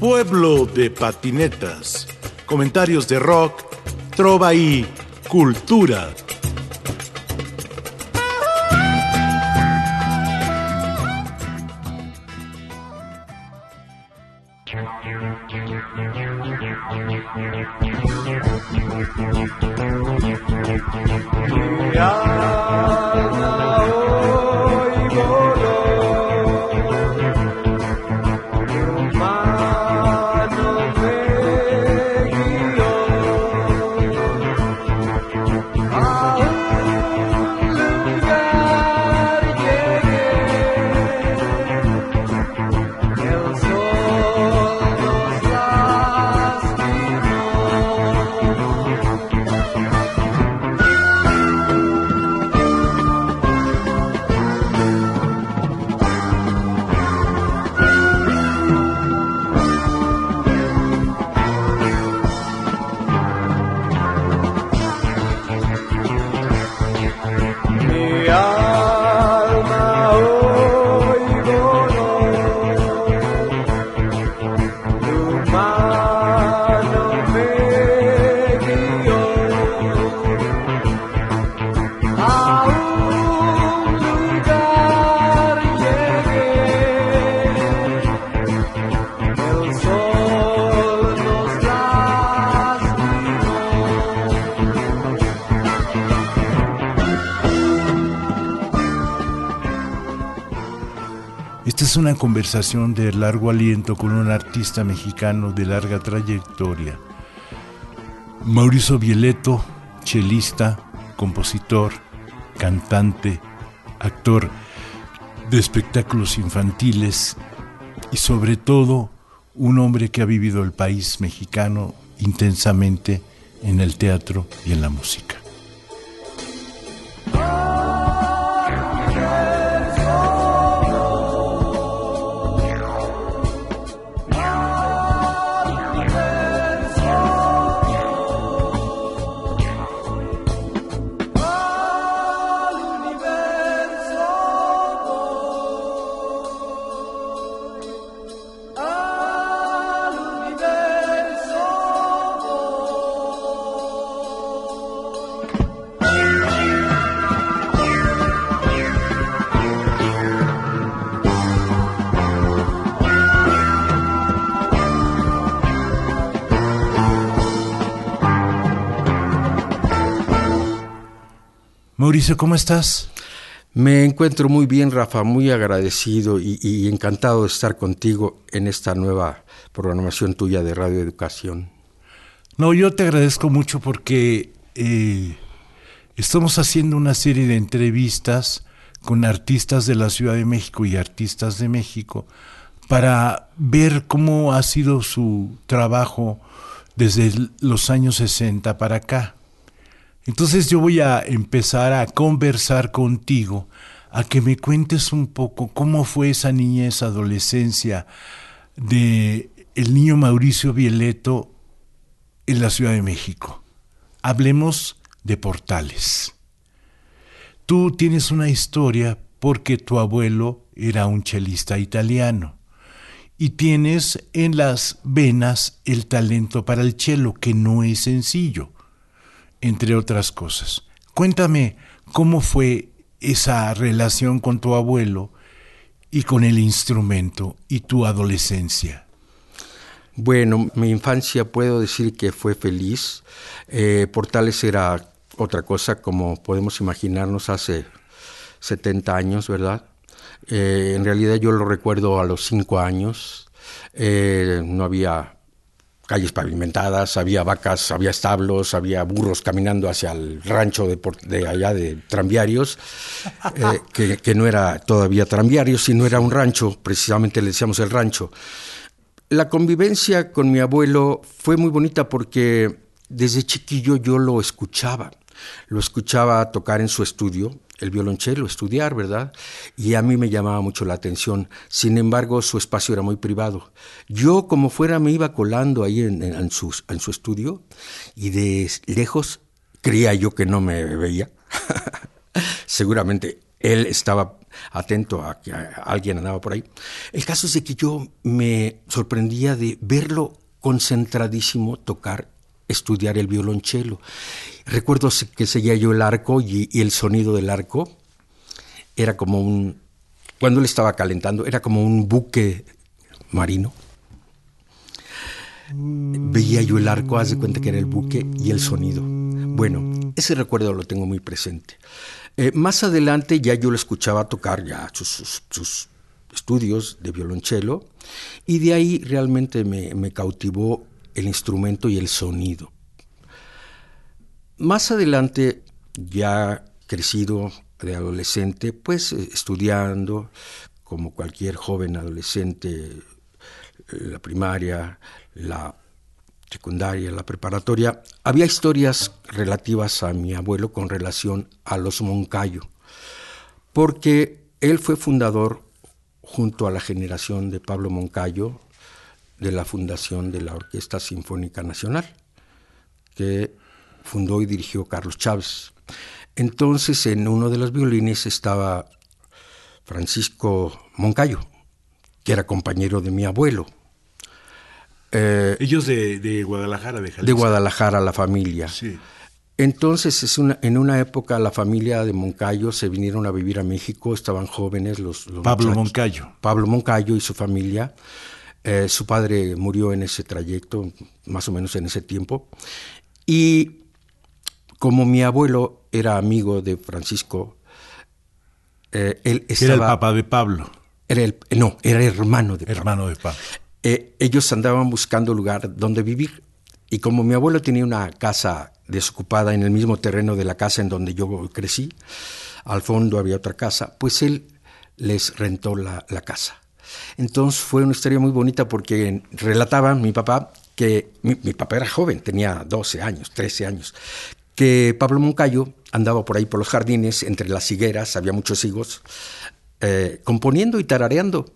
Pueblo de patinetas. Comentarios de rock, trova y cultura. Una conversación de largo aliento con un artista mexicano de larga trayectoria. Mauricio Violeto, chelista, compositor, cantante, actor de espectáculos infantiles y sobre todo un hombre que ha vivido el país mexicano intensamente en el teatro y en la música. Mauricio, ¿cómo estás? Me encuentro muy bien, Rafa, muy agradecido y, encantado de estar contigo en esta nueva programación tuya de Radio Educación. No, yo te agradezco mucho porque eh, estamos haciendo una serie de entrevistas con artistas de la Ciudad de México y artistas de México para ver cómo ha sido su trabajo desde los años 60 para acá. Entonces yo voy a empezar a conversar contigo, a que me cuentes un poco cómo fue esa niñez, adolescencia de el niño Mauricio Vieleto en la Ciudad de México. Hablemos de portales. Tú tienes una historia porque tu abuelo era un chelista italiano y tienes en las venas el talento para el chelo, que no es sencillo entre otras cosas. Cuéntame cómo fue esa relación con tu abuelo y con el instrumento y tu adolescencia. Bueno, mi infancia puedo decir que fue feliz. Eh, Portales era otra cosa, como podemos imaginarnos hace 70 años, ¿verdad? Eh, en realidad yo lo recuerdo a los 5 años. Eh, no había calles pavimentadas, había vacas, había establos, había burros caminando hacia el rancho de, allá de tranviarios, eh, que, no era todavía tranviario, sino era un rancho, precisamente le decíamos el rancho. La convivencia con mi abuelo fue muy bonita porque desde chiquillo yo lo escuchaba, lo escuchaba tocar en su estudio, el violonchelo, estudiar, ¿verdad? Y a mí me llamaba mucho la atención. Sin embargo, su espacio era muy privado. Yo, como fuera, me iba colando ahí en, en su estudio y de lejos creía yo que no me veía. Seguramente él estaba atento a que alguien andaba por ahí. El caso es de que yo me sorprendía de verlo concentradísimo tocar, estudiar el violonchelo. Recuerdo que seguía yo el arco y, el sonido del arco era como un, cuando él estaba calentando, era como un buque marino. Veía yo el arco, haz de cuenta que era el buque y el sonido. Bueno, ese recuerdo lo tengo muy presente. Eh, más adelante ya yo lo escuchaba tocar ya sus, estudios de violonchelo y de ahí realmente me, me cautivó el instrumento y el sonido. Más adelante, ya crecido de adolescente, pues eh, estudiando, como cualquier joven adolescente, la primaria, la secundaria, la preparatoria, había historias relativas a mi abuelo con relación a los Moncayo, porque él fue fundador, junto a la generación de Pablo Moncayo, de la fundación de la Orquesta Sinfónica Nacional, que fundó y dirigió Carlos Chávez. Entonces, en uno de los violines estaba Francisco Moncayo, que era compañero de mi abuelo. Eh, Ellos de, Guadalajara, de Jalisco. De Guadalajara, la familia. Sí. Entonces, es una, en una época, la familia de Moncayo se vinieron a vivir a México, estaban jóvenes los... Pablo Moncayo. Pablo Moncayo y su familia. Eh, su padre murió en ese trayecto, más o menos en ese tiempo. Y como mi abuelo era amigo de Francisco, eh, él estaba... Era el papá de Pablo. Era el, no, era hermano de Pablo. Hermano de Pablo. Eh, ellos andaban buscando lugar donde vivir. Y como mi abuelo tenía una casa desocupada en el mismo terreno de la casa en donde yo crecí, al fondo había otra casa, pues él les rentó la, casa. Entonces fue una historia muy bonita porque relataba mi papá que mi, papá era joven, tenía 12 años, 13 años, que Pablo Moncayo andaba por ahí por los jardines, entre las higueras, había muchos higos, eh, componiendo y tarareando.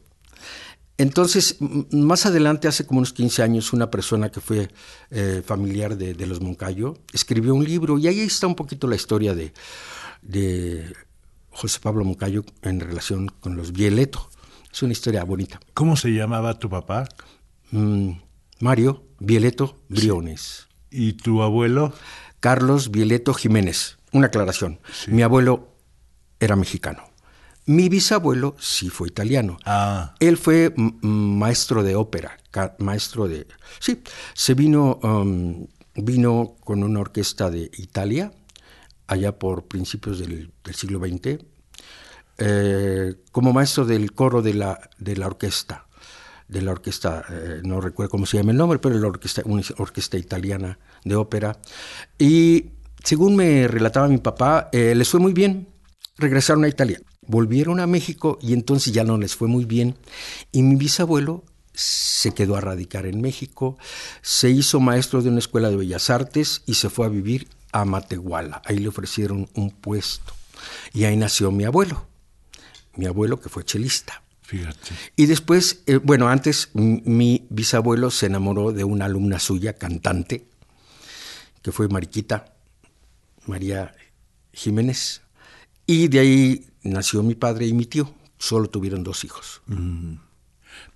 Entonces, más adelante, hace como unos 15 años, una persona que fue eh, familiar de, los Moncayo escribió un libro y ahí está un poquito la historia de, de José Pablo Moncayo en relación con los Bieleto. Es una historia bonita. ¿Cómo se llamaba tu papá? Mm, Mario Bieleto Briones. ¿Y tu abuelo? Carlos Vieleto Jiménez. Una aclaración. Mi abuelo era mexicano. Mi bisabuelo sí fue italiano. Ah. Él fue maestro de ópera, maestro de... Sí, se vino, um, vino con una orquesta de Italia, allá por principios del, siglo XX, eh, como maestro del coro de la, de la orquesta de la orquesta, eh, no recuerdo cómo se llama el nombre, pero la orquesta, una orquesta italiana de ópera. Y según me relataba mi papá, eh, les fue muy bien. Regresaron a Italia, volvieron a México y entonces ya no les fue muy bien. Y mi bisabuelo se quedó a radicar en México, se hizo maestro de una escuela de bellas artes y se fue a vivir a Matehuala. Ahí le ofrecieron un puesto. Y ahí nació mi abuelo, mi abuelo que fue chelista. Y después, eh, bueno, antes mi bisabuelo se enamoró de una alumna suya, cantante, que fue Mariquita, María Jiménez. Y de ahí nació mi padre y mi tío. Solo tuvieron dos hijos. Mm.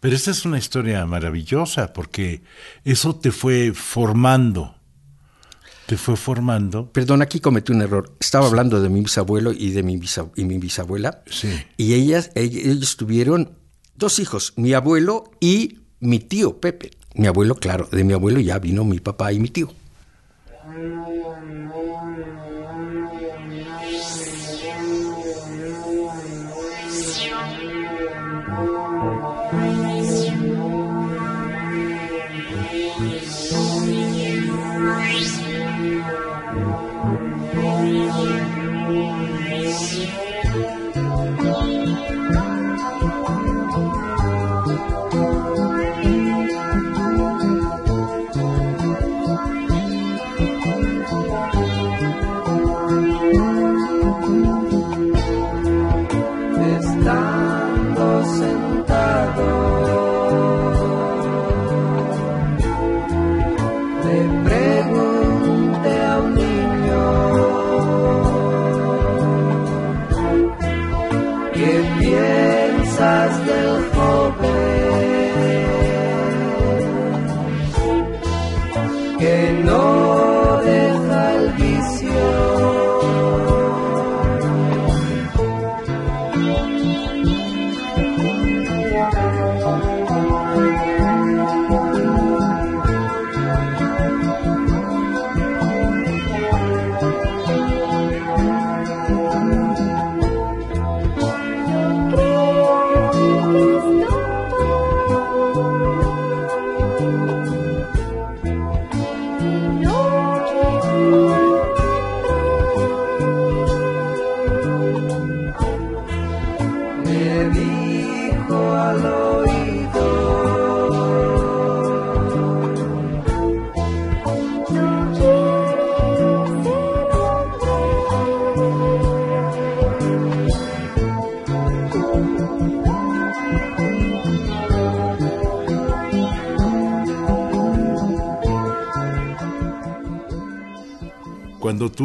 Pero esta es una historia maravillosa porque eso te fue formando te fue formando. Perdón, aquí cometí un error. Estaba hablando de mi bisabuelo y de mi, y mi bisabuela. Sí. Y ellas, ellos tuvieron dos hijos, mi abuelo y mi tío Pepe. Mi abuelo, claro, de mi abuelo ya vino mi papá y mi tío.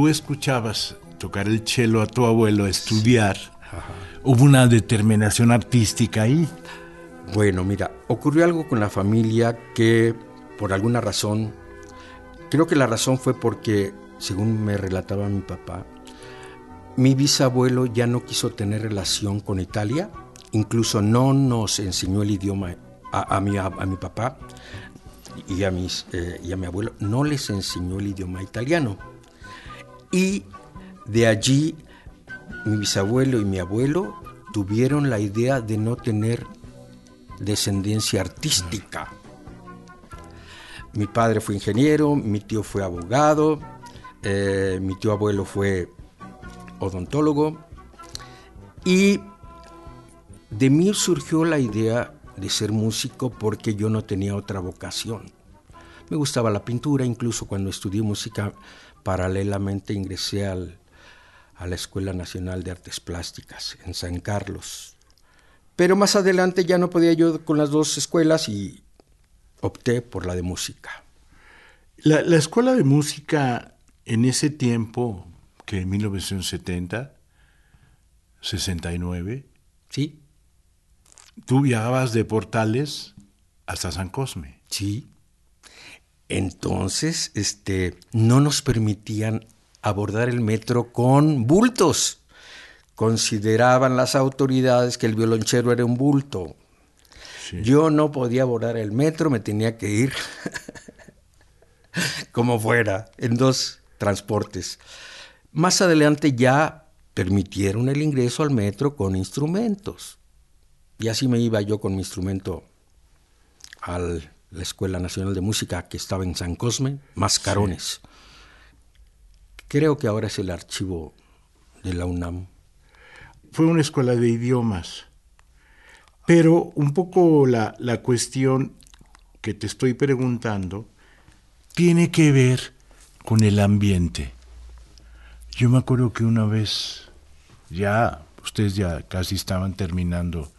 Tú escuchabas tocar el cello a tu abuelo, estudiar, hubo una determinación artística ahí. Bueno, mira, ocurrió algo con la familia que por alguna razón, creo que la razón fue porque, según me relataba mi papá, mi bisabuelo ya no quiso tener relación con Italia, incluso no nos enseñó el idioma a, a mi, a, a mi papá y a, mis, eh, y a mi abuelo, no les enseñó el idioma italiano. Y de allí mi bisabuelo y mi abuelo tuvieron la idea de no tener descendencia artística. Mi padre fue ingeniero, mi tío fue abogado, eh, mi tío abuelo fue odontólogo y de mí surgió la idea de ser músico porque yo no tenía otra vocación. Me gustaba la pintura, incluso cuando estudié música, paralelamente ingresé al, a la Escuela Nacional de Artes Plásticas en San Carlos. Pero más adelante ya no podía yo con las dos escuelas y opté por la de música. La, la escuela de música en ese tiempo, que en 1970, 69, ¿Sí? tú viajabas de Portales hasta San Cosme. Sí. Entonces, este, no nos permitían abordar el metro con bultos. Consideraban las autoridades que el violonchero era un bulto. Sí. Yo no podía abordar el metro, me tenía que ir como fuera, en dos transportes. Más adelante ya permitieron el ingreso al metro con instrumentos. Y así me iba yo con mi instrumento a la Escuela Nacional de Música que estaba en San Cosme, Mascarones. Sí. Creo que ahora es el archivo de la UNAM. Fue una escuela de idiomas. Pero un poco la, la cuestión que te estoy preguntando tiene que ver con el ambiente. Yo me acuerdo que una vez, ya, ustedes ya casi estaban terminando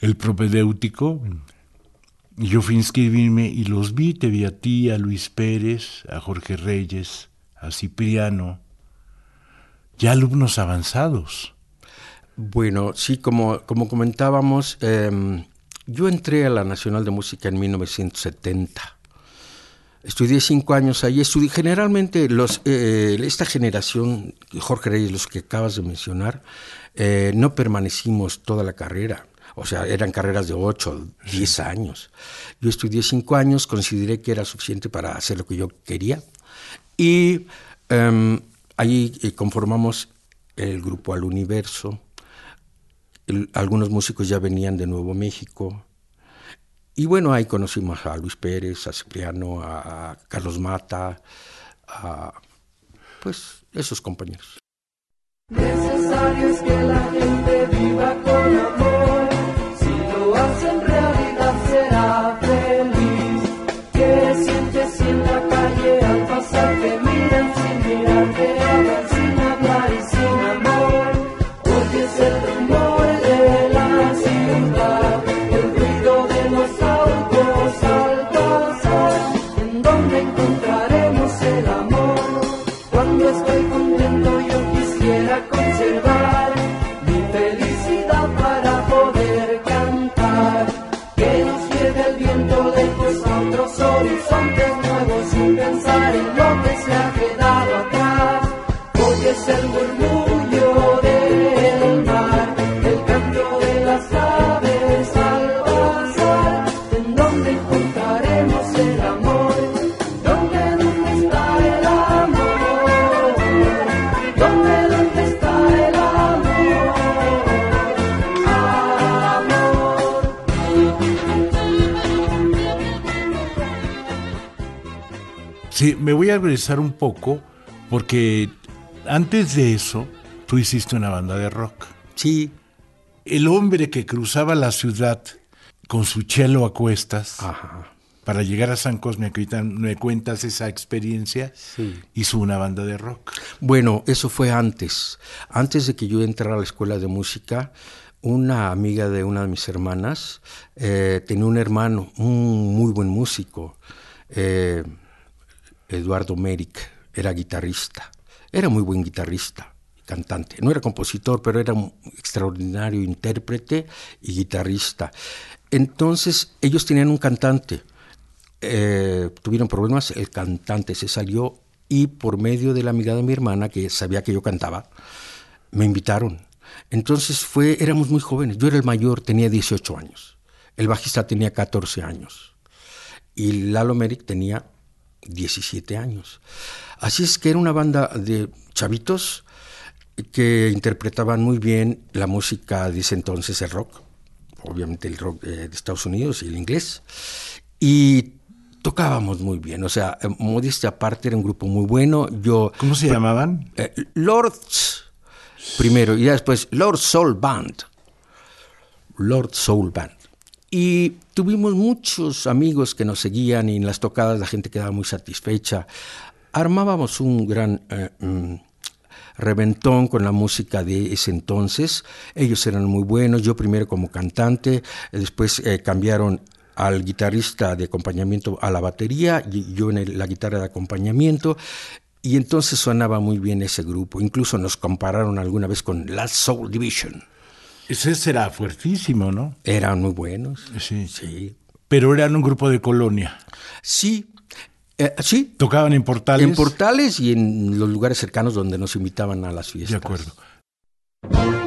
el propedéutico, yo fui a inscribirme y los vi, te vi a ti, a Luis Pérez, a Jorge Reyes, a Cipriano, ya alumnos avanzados. Bueno, sí, como, como comentábamos, eh, yo entré a la Nacional de Música en 1970. Estudié cinco años ahí. Estudié, generalmente los, eh, esta generación, Jorge Reyes, los que acabas de mencionar, eh, no permanecimos toda la carrera. O sea, eran carreras de 8, 10 sí. años. Yo estudié cinco años, consideré que era suficiente para hacer lo que yo quería. Y um, ahí conformamos el grupo Al Universo. El, algunos músicos ya venían de Nuevo México. Y bueno, ahí conocimos a Luis Pérez, a Cipriano, a, a Carlos Mata, a pues esos compañeros. Necesario es que la gente viva con regresar un poco porque antes de eso tú hiciste una banda de rock. Sí, El hombre que cruzaba la ciudad con su chelo a cuestas ajá. para llegar a San Cosme, que ahorita me cuentas esa experiencia, Sí. hizo una banda de rock. Bueno, eso fue antes. Antes de que yo entrara a la escuela de música, una amiga de una de mis hermanas eh, tenía un hermano, un muy buen músico, eh, Eduardo Merrick, era guitarrista. Era muy buen guitarrista, cantante. No era compositor, pero era un extraordinario intérprete y guitarrista. Entonces, ellos tenían un cantante. Eh, tuvieron problemas, el cantante se salió y por medio de la amiga de mi hermana, que sabía que yo cantaba, me invitaron. Entonces fue, éramos muy jóvenes, yo era el mayor, tenía 18 años, el bajista tenía 14 años y Lalo Merrick tenía 17 años. Así es que era una banda de chavitos que interpretaban muy bien la música de ese entonces, el rock, obviamente el rock eh, de Estados Unidos y el inglés, y tocábamos muy bien, o sea, eh, modestia aparte era un grupo muy bueno, yo... ¿Cómo se llamaban? Eh, Lords primero y después Lord Soul Band. Lord Soul Band. Y tuvimos muchos amigos que nos seguían y en las tocadas la gente quedaba muy satisfecha. Armábamos un gran eh, mm, reventón con la música de ese entonces. Ellos eran muy buenos, yo primero como cantante, después eh, cambiaron al guitarrista de acompañamiento a la batería y yo en la guitarra de acompañamiento. Y entonces sonaba muy bien ese grupo. Incluso nos compararon alguna vez con Last Soul Division. Ese será fuertísimo, ¿no? Eran muy buenos. Sí. Sí. Pero eran un grupo de colonia. Sí. Eh, sí. Tocaban en portales. En portales y en los lugares cercanos donde nos invitaban a las fiestas. De acuerdo.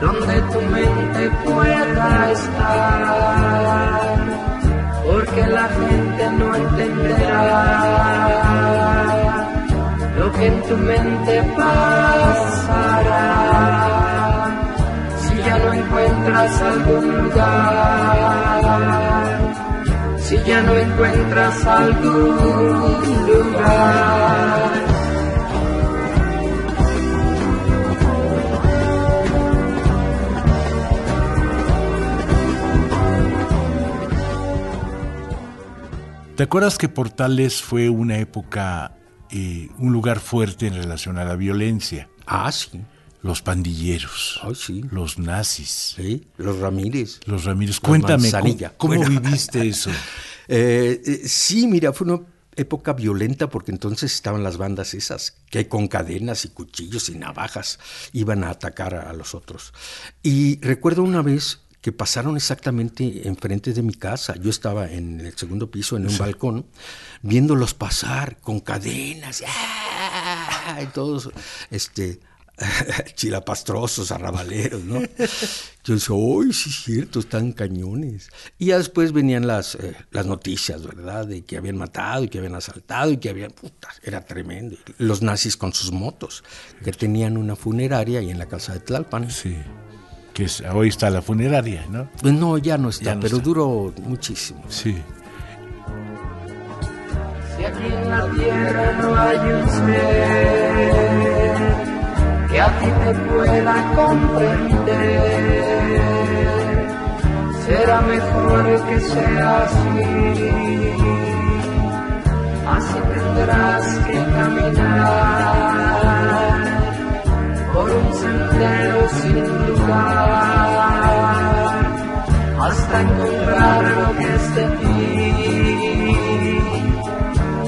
Donde tu mente pueda estar, porque la gente no entenderá lo que en tu mente pasará. Si ya no encuentras algún lugar, si ya no encuentras algún lugar. ¿Te acuerdas que Portales fue una época, eh, un lugar fuerte en relación a la violencia? Ah, sí. Los pandilleros, Ay, sí. los nazis, Sí. Los Ramírez. los Ramírez. Cuéntame, ¿cómo, cómo Bueno. viviste eso? Eh, eh, sí, mira, fue una época violenta porque entonces estaban las bandas esas que con cadenas y cuchillos y navajas iban a atacar a, a los otros. Y recuerdo una vez que pasaron exactamente enfrente de mi casa. Yo estaba en el segundo piso, en un balcón, viéndolos pasar con cadenas, ¡ah! y todos, este, chilapastrosos, arrabaleros, ¿no? Yo decía, uy, sí es cierto, están cañones. Y ya después venían las, eh, las noticias, ¿verdad? De que habían matado y que habían asaltado y que habían... Puta, era tremendo. Los nazis con sus motos, que tenían una funeraria ahí en la casa de Tlalpan. Sí, que es- hoy está la funeraria, ¿no? Pues no, ya no está, Ya no pero está. duró muchísimo. Sí. Si aquí en la tierra no hay un ser que a ti te pueda comprender. Será mejor que sea así, así tendrás que caminar sendero sin lugar hasta encontrar lo que es de ti.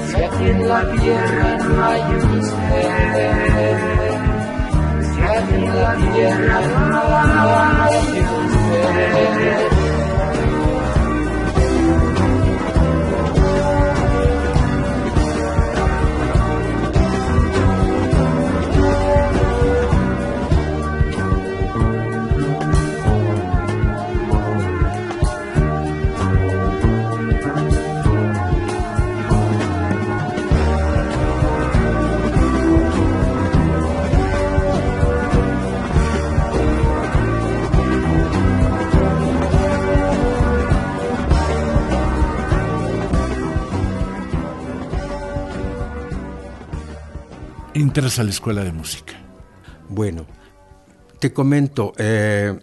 Si aquí en la tierra no hay un ser, si aquí en la tierra no hay Entras a la escuela de música. Bueno, te comento, eh,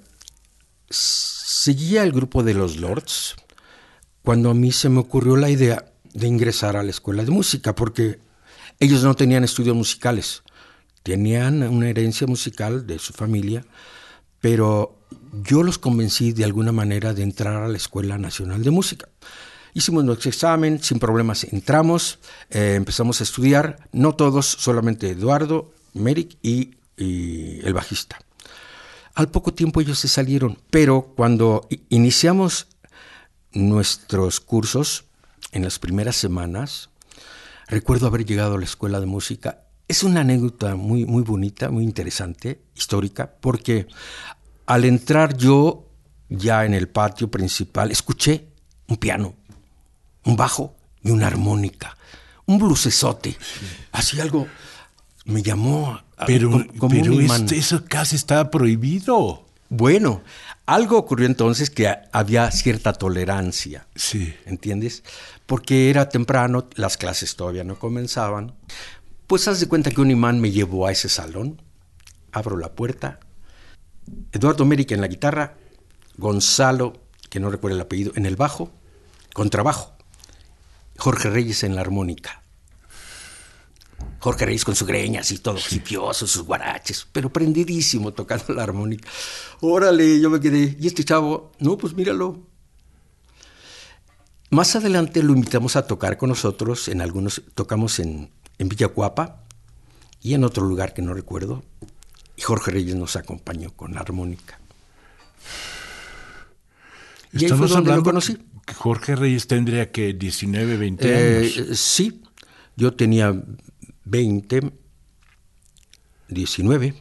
seguía el grupo de los Lords cuando a mí se me ocurrió la idea de ingresar a la escuela de música, porque ellos no tenían estudios musicales, tenían una herencia musical de su familia, pero yo los convencí de alguna manera de entrar a la Escuela Nacional de Música. Hicimos nuestro examen, sin problemas entramos, eh, empezamos a estudiar, no todos, solamente Eduardo, Merrick y, y el bajista. Al poco tiempo ellos se salieron, pero cuando iniciamos nuestros cursos, en las primeras semanas, recuerdo haber llegado a la escuela de música. Es una anécdota muy, muy bonita, muy interesante, histórica, porque al entrar yo ya en el patio principal, escuché un piano, un bajo y una armónica, un blusesote, así algo me llamó a- Pero, como, como pero un imán. esto- eso casi estaba prohibido. Bueno, algo ocurrió entonces que había cierta tolerancia. Sí. ¿Entiendes? Porque era temprano, las clases todavía no comenzaban. Pues haz de cuenta que un imán me llevó a ese salón, abro la puerta, Eduardo Mérica en la guitarra, Gonzalo, que no recuerdo el apellido, en el bajo, contrabajo, Jorge Reyes en la armónica. Jorge Reyes con su greña así todo hipioso, sus guaraches, pero prendidísimo tocando la armónica. Órale, yo me quedé, ¿y este chavo? No, pues míralo, más adelante lo invitamos a tocar con nosotros en algunos, tocamos en, en Villacuapa y en otro lugar que no recuerdo. Y Jorge Reyes nos acompañó con la armónica. Y ahí fue donde lo hablando conocí. Jorge Reyes tendría que 19, 20 Eh, años. sí, yo tenía 20, 19,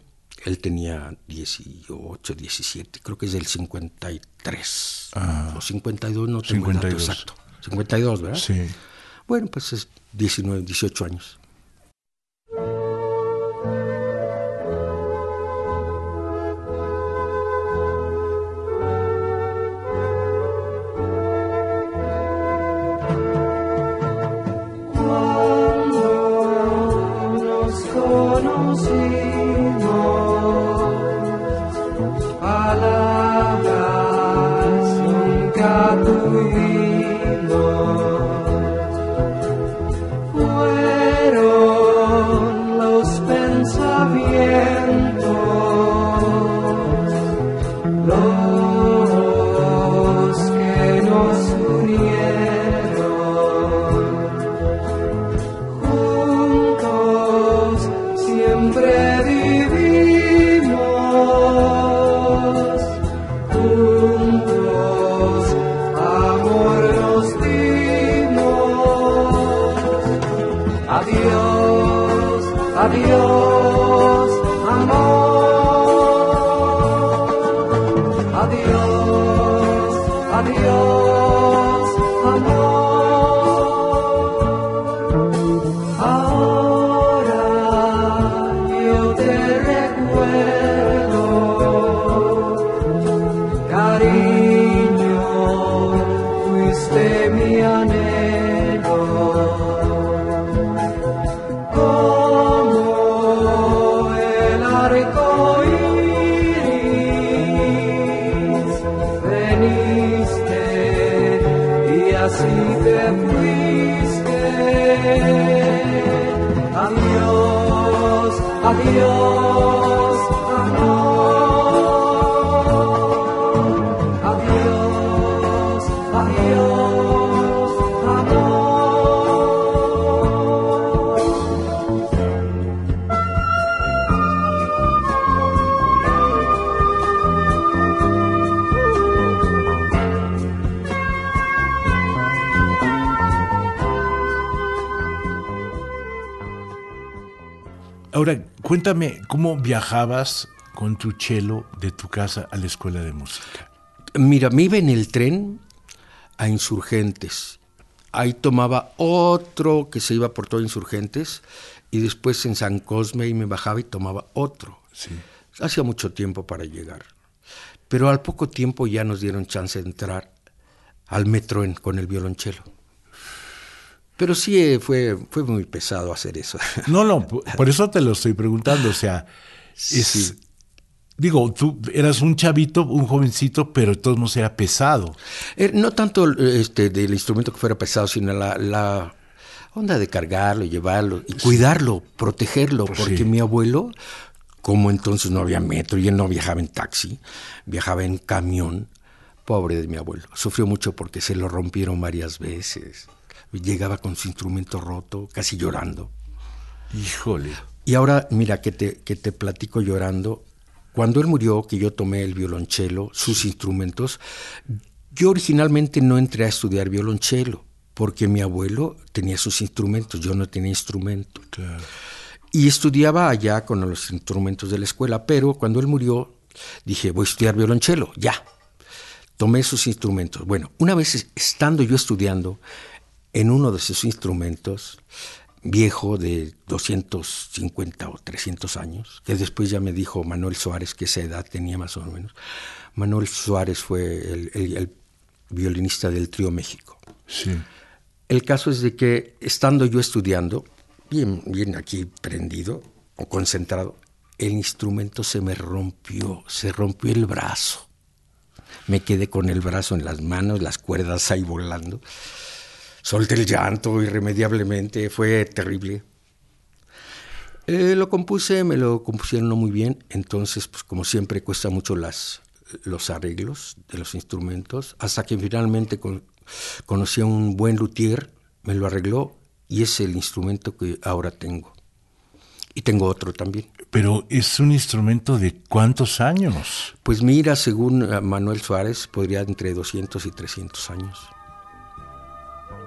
él tenía 18, 17, creo que es del 53 o 52, no tengo el dato 52. exacto. 52, ¿verdad? Sí. Bueno, pues es 19, 18 años. radio. Adiós, cuéntame, ¿cómo viajabas con tu chelo de tu casa a la escuela de música? Mira, me iba en el tren a Insurgentes. Ahí tomaba otro que se iba por todo Insurgentes y después en San Cosme y me bajaba y tomaba otro. Sí. Hacía mucho tiempo para llegar. Pero al poco tiempo ya nos dieron chance de entrar al metro en- con el violonchelo. Pero sí eh, fue, fue muy pesado hacer eso. No, no, por eso te lo estoy preguntando. O sea, es, Sí. digo, tú eras un chavito, un jovencito, pero de todos modos era pesado. Eh, no tanto este, del instrumento que fuera pesado, sino la, la onda de cargarlo, llevarlo y cuidarlo, protegerlo, Pues porque sí. mi abuelo, como entonces no había metro y él no viajaba en taxi, viajaba en camión, pobre de mi abuelo, sufrió mucho porque se lo rompieron varias veces, llegaba con su instrumento roto, casi llorando. Híjole. Y ahora, mira, que te, que te platico llorando. Cuando él murió, que yo tomé el violonchelo, sus instrumentos, yo originalmente no entré a estudiar violonchelo, porque mi abuelo tenía sus instrumentos, yo no tenía instrumento. Claro. Y estudiaba allá con los instrumentos de la escuela, pero cuando él murió, dije, voy a estudiar violonchelo, ya. Tomé sus instrumentos. Bueno, una vez estando yo estudiando en uno de sus instrumentos, viejo de 250 o 300 años, que después ya me dijo Manuel Suárez que esa edad tenía más o menos. Manuel Suárez fue el, el- el violinista del Trío México. Sí. El caso es de que estando yo estudiando, bien, bien aquí prendido o concentrado, el instrumento se me rompió, se rompió el brazo. Me quedé con el brazo en las manos, las cuerdas ahí volando. Solté el llanto irremediablemente, fue terrible. Eh, lo compuse, me lo compusieron muy bien, entonces, pues como siempre, cuesta mucho las, los arreglos de los instrumentos, hasta que finalmente con- conocí a un buen luthier, me lo arregló y es el instrumento que ahora tengo. Y tengo otro también. Pero es un instrumento de cuántos años. Pues mira, según eh, Manuel Suárez, podría entre 200 y 300 años.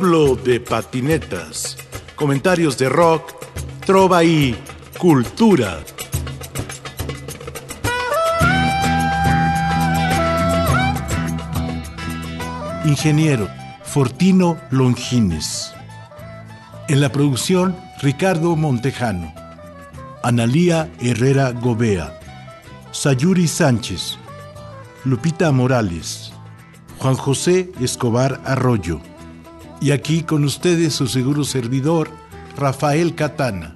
De patinetas. Comentarios de rock, trova y cultura. Ingeniero Fortino Longines. En la producción, Ricardo Montejano. Analía Herrera Gobea. Sayuri Sánchez. Lupita Morales. Juan José Escobar Arroyo. Y aquí con ustedes su seguro servidor, Rafael Catana.